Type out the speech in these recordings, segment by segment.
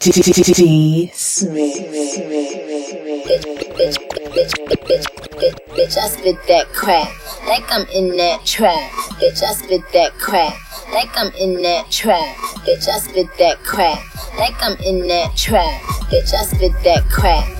D bitch. I spit that crap. Like I'm in that trap. Bitch, I spit that crap. Like I'm in that trap. Bitch, I spit that crap. Like I'm in that trap. Bitch, I spit that crap.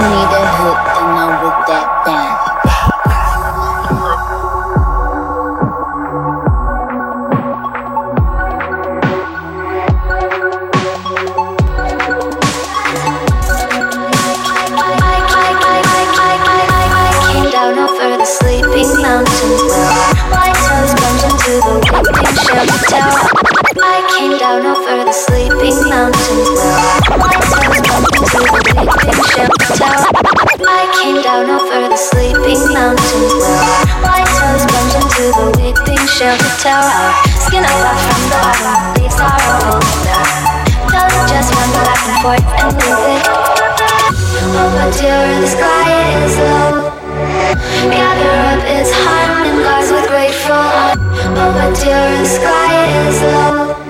need a hook, then I'm that band. came down sleeping mountains where my toes bumped into the whipping shelter tower. I came down over the sleeping mountains where Gather up its guards with grateful till the sky is low.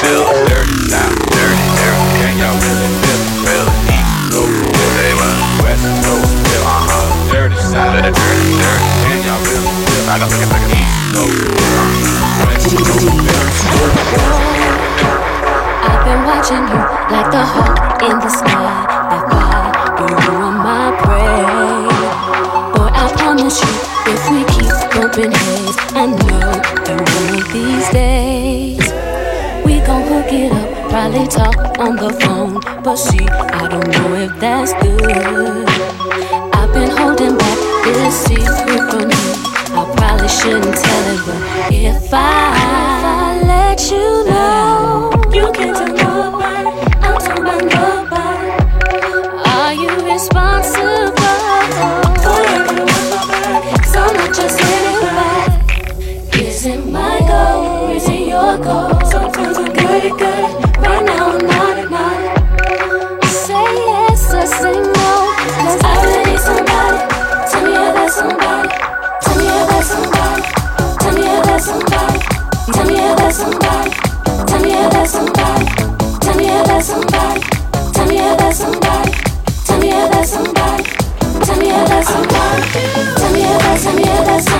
feel dirty, I'm dirty, dirty. Can y'all really feel, feel the heat? No, they run west, no, feel, uh-huh. Dirty side of the dirty, dirty. Can y'all really feel? I got looking like a heat, no, west, no, feel. I've been watching you like the hawk in the sky. That why you are my prey. Boy, I promise you, if we keep open hands. Probably talk on the phone, but see, I don't know if that's good. I've been holding back this secret from you. I probably shouldn't tell it, but if I let you Tell me about somebody.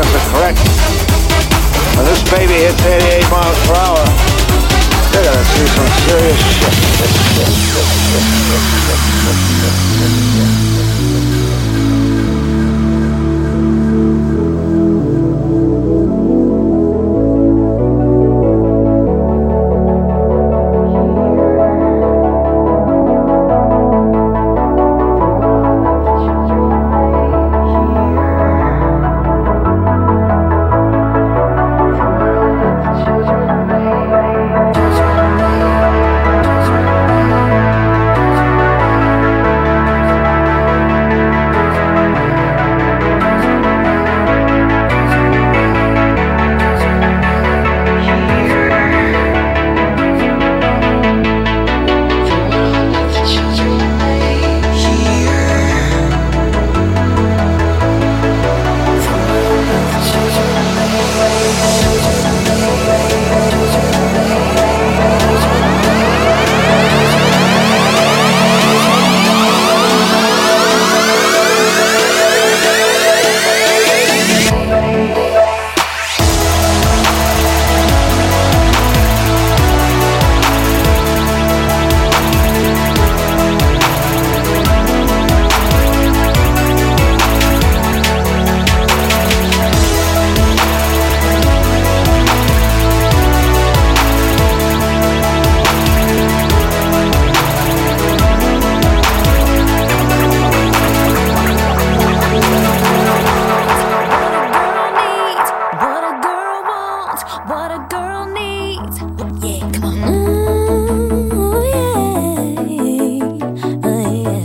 Calculations are correct, when this baby hits 88 miles per hour, you're gonna see some serious shit.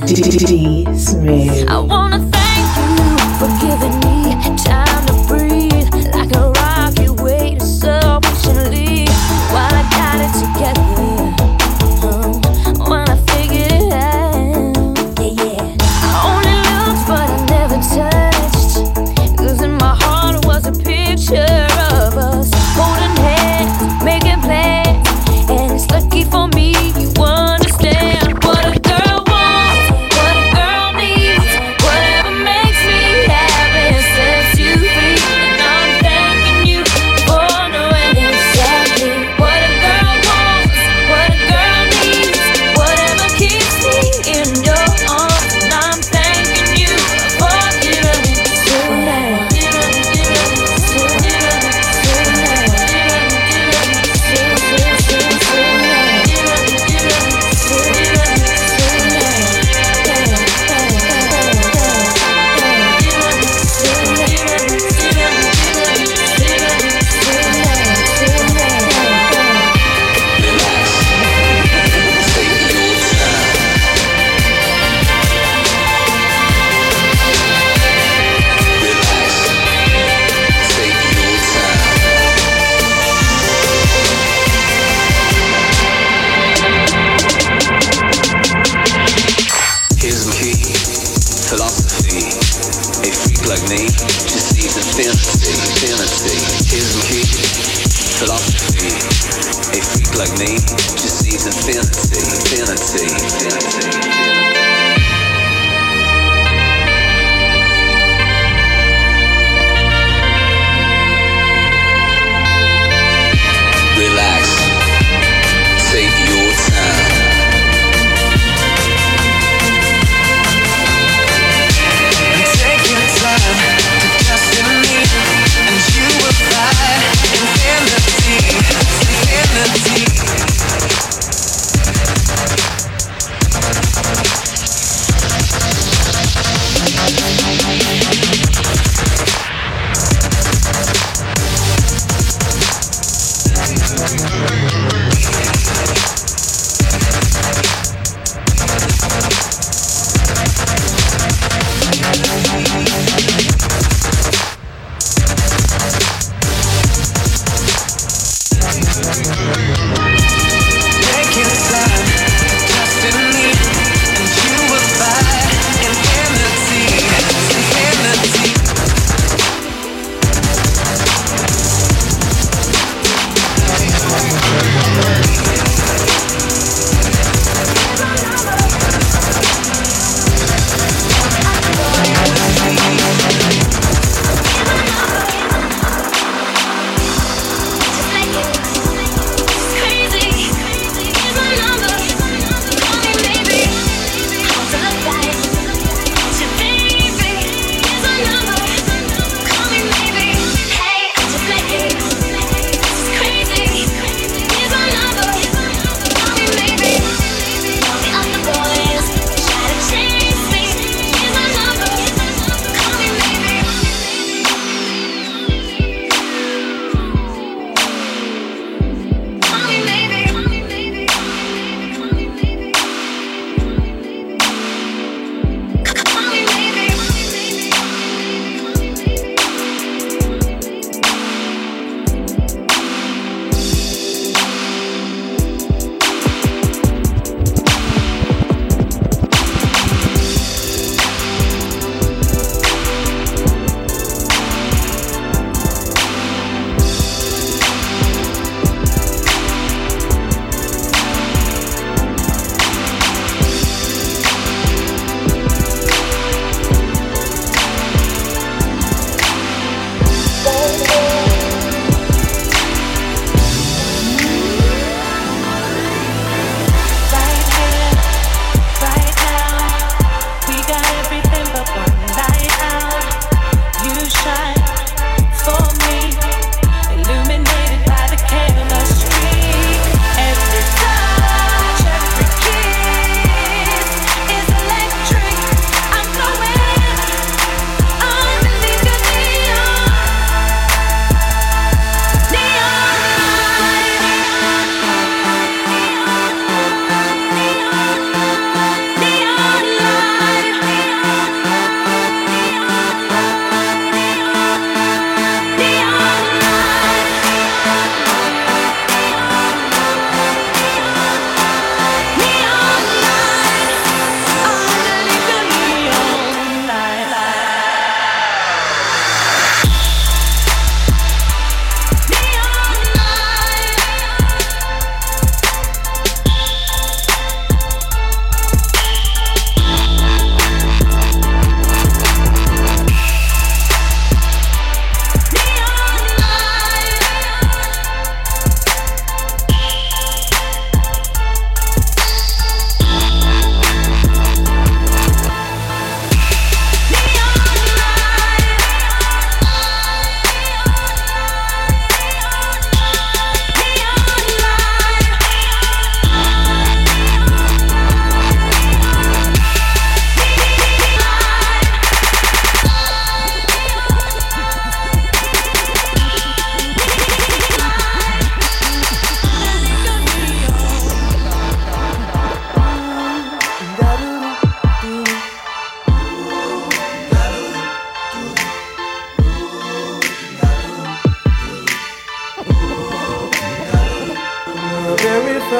D, D, D, D Smith. I wanna.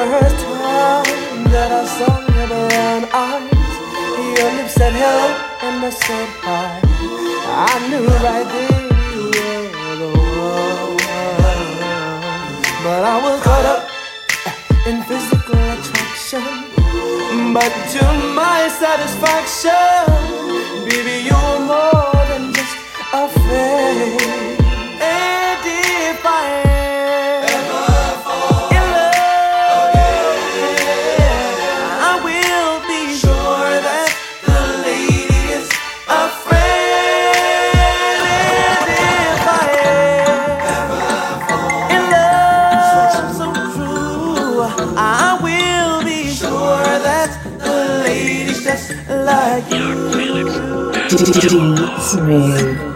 first time that I saw your brown eyes, your lips said hello and I said hi. I knew right then you were the one. But I was caught up in physical attraction. But to my satisfaction, baby, you're more than just a face. Beats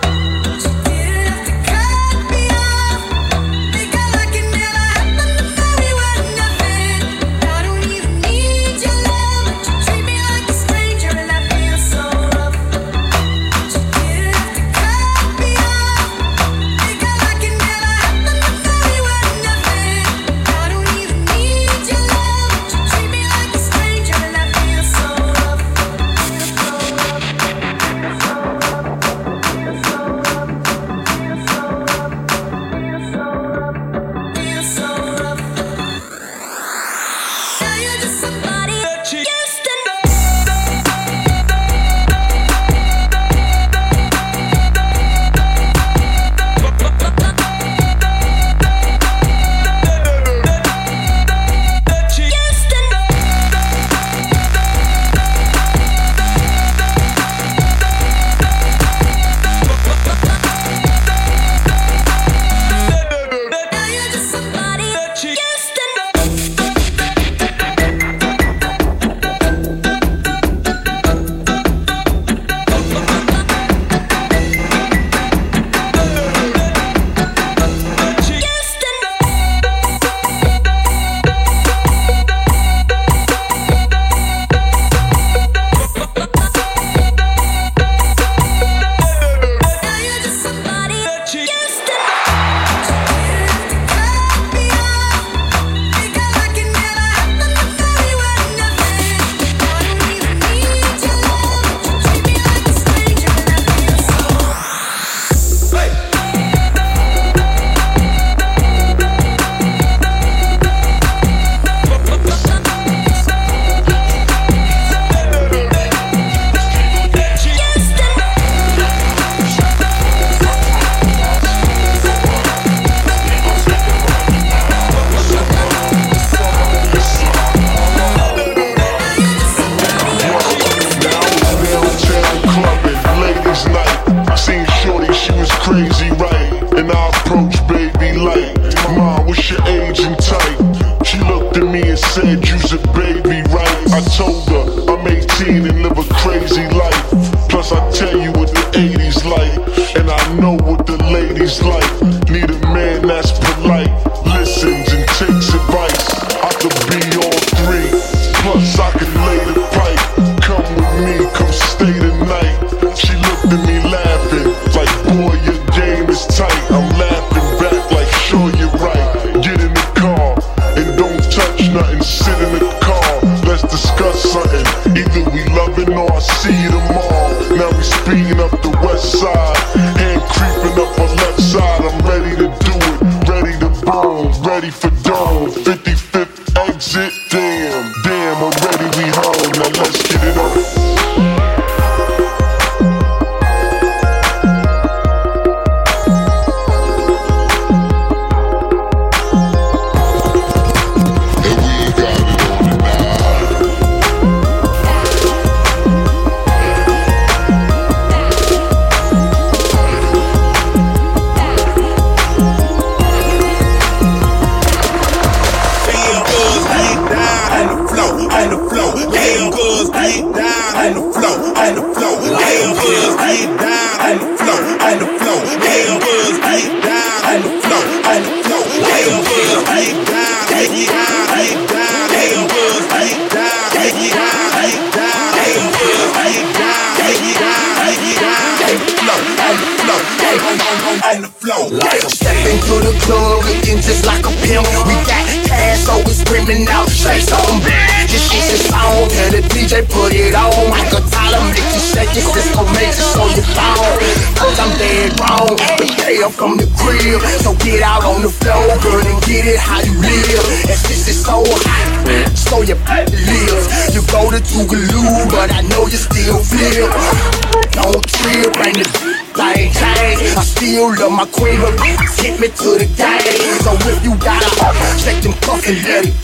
and let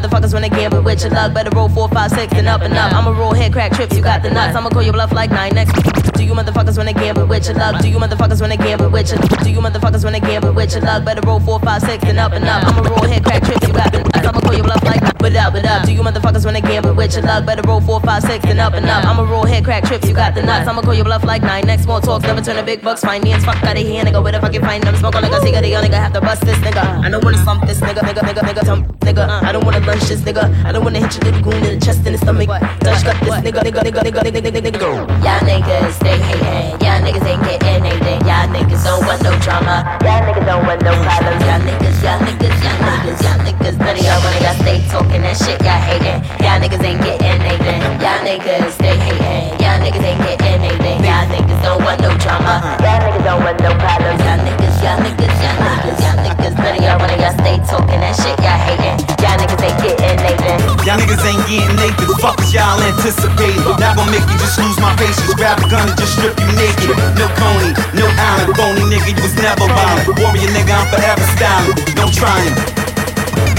motherfuckers wanna gamble with your luck, better roll four, five, six, and up and up. I'ma roll head crack trips, you got the nuts. I'ma call your bluff like nine next. Do you motherfuckers wanna gamble with your luck? Do you motherfuckers wanna gamble with your? Do you motherfuckers wanna gamble with your luck? Better roll four, five, six, and up and up. I'ma roll head crack trips, you got the nuts. I'ma call your bluff like what up, what up? Do you motherfuckers wanna gamble with your luck? Better roll four, five, six, and up and up. I'ma roll head crack trips, you got the nuts. I'ma call your bluff like nine. Next more talks, never turn to big bucks. Finance, fuck out of here, nigga. Where the fuck you find them? Smoke on like a cigarette, young nigga. Have to bust this nigga. I don't wanna slump this nigga, nigga, nigga, nigga, tump, nigga. I don't wanna lunch this nigga. I don't wanna hit your little goon in the chest and the stomach. Touch got this nigga, nigga, nigga, nigga, nigga, nigga, nigga, nigga. Y'all niggas stay hating. Y'all niggas ain't getting anything. Y'all niggas don't want no drama. Y'all niggas don't want no problems. Y'all niggas, y'all niggas, y'all niggas, y'all niggas. None of y'all wanna y'all stay talking hating. That shit y'all hating. Y'all niggas ain't getting anything. Y'all niggas stay hating. Y'all niggas ain't getting anything. Y'all niggas don't want no drama. Y'all niggas don't want no problems. Y'all niggas, y'all niggas, y'all niggas, y'all niggas. None of y'all wanna y'all stay talking. That shit y'all hating. Y'all niggas ain't getting anything. Y'all niggas ain't getting anything. Fuck what y'all anticipating? anticipate. That gon' make you just lose my patience. Grab a gun and just strip you naked. No coney, no island. Phony nigga, you was never violent. Warrior nigga, I'm forever styling. No trying.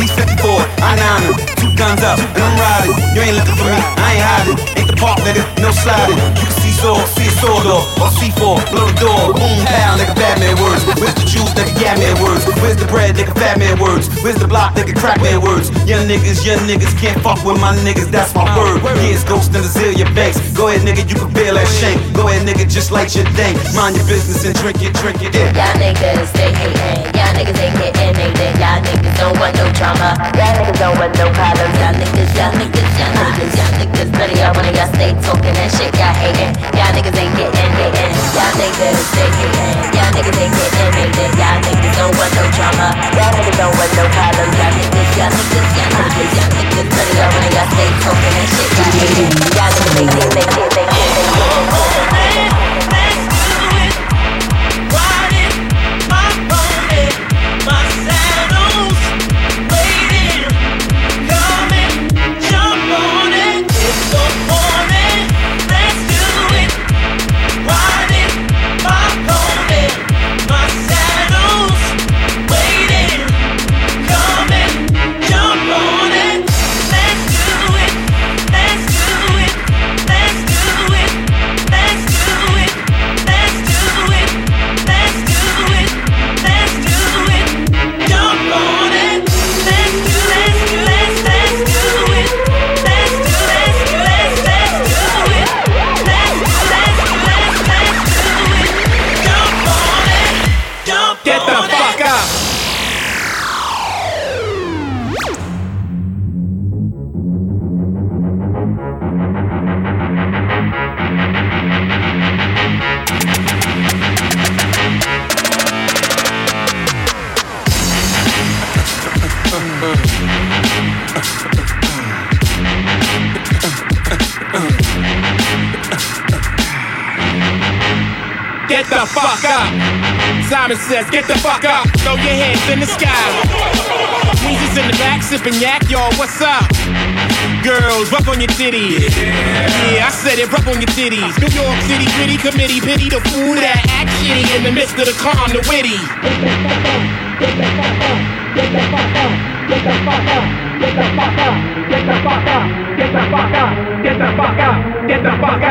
D74, I nine Two guns up, and I'm riding. You ain't looking for me, I ain't hiding. Ain't the park, nigga, no sliding. You can see saw. see a sword or, or C4, blow the door. Boom, pound, nigga, Batman words. Where's the juice, nigga, yeah man words. Where's the bread, nigga, fat man words. Where's the block, nigga, crack man words. Young niggas, young niggas can't fuck with my niggas, that's my word. Here's ghost in Azealia Banks. Go ahead, nigga, you can feel that shank. Go ahead, nigga, just light your thing. Mind your business and drink it, drink it. Yeah. Y'all niggas, they hatin'. Y'all niggas, they gettin' they Y'all niggas don't want no drama. Y'all niggas don't want no problems. Y'all niggas, y'all niggas, y'all niggas, y'all niggas. None of y'all wanna y'all stay talking that shit. Y'all hating. Y'all niggas ain't getting hating. Y'all niggas stay hating. Y'all niggas ain't getting anything. Y'all niggas don't want no drama. Y'all niggas don't want no problems. Y'all niggas, y'all niggas, y'all niggas, y'all niggas. None of y'all wanna y'all stay talking that shit. Y'all hating. Y'all niggas ain't getting, they get, they says, get the fuck up, throw your hands in the sky. Weezy's in the back, sipping yak, y'all, what's up? Girls, rub on your titties. Yeah, I said it, rub on your titties. New York City, gritty committee, pity the fool that act shitty in the midst of the calm, the witty. Get the fuck up, get the fuck up, get the fuck up, get the fuck up, get the fuck up, get the fuck up, get the fuck up, get the fuck up.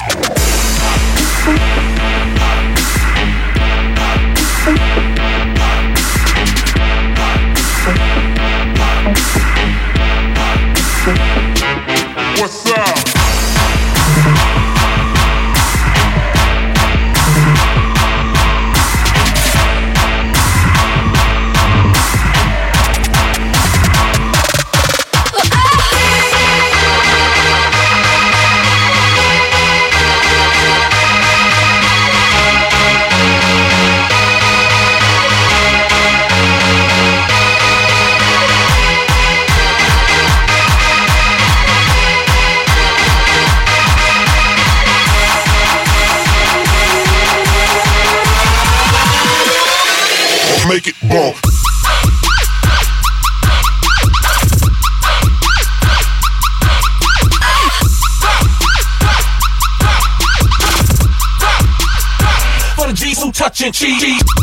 Touchin' cheese.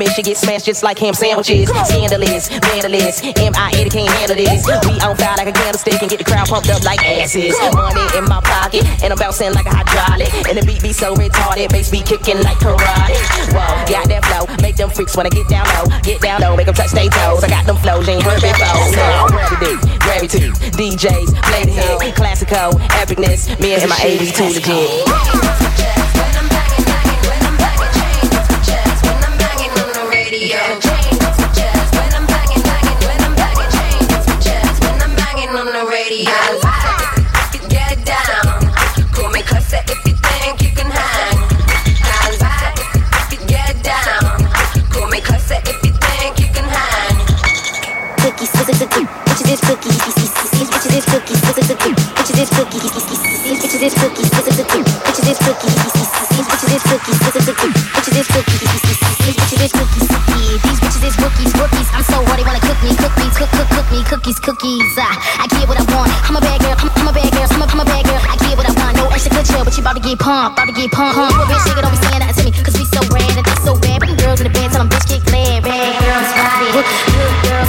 Ever try to come for me, she get smashed just like ham sandwiches. Scandalous, vandalous, M.I.A. can't handle this. We on fire like a candlestick and get the crowd pumped up like asses. Money in my pocket, and I'm bouncing like a hydraulic. And the beat be so retarded, bass be kicking like karate. Whoa, got that flow, make them freaks wanna get down low, get down low, make them touch their toes. I got them flows, you ain't heard before. Gravity, gravity, DJs, play the hit, classical, epicness, me and my 80s to cookies. I, I get what I want. I'm a bad girl, I'm, I'm a bad girl, I'm a, I'm a bad girl. I get what I want. No extra good chill, but you about to get pumped, about to get pumped. You a bitch, nigga, don't be saying nothing to me, cause we so rad and they so bad. Bring girls in the bed, tell them bitch get glad. Bad girls it, good girls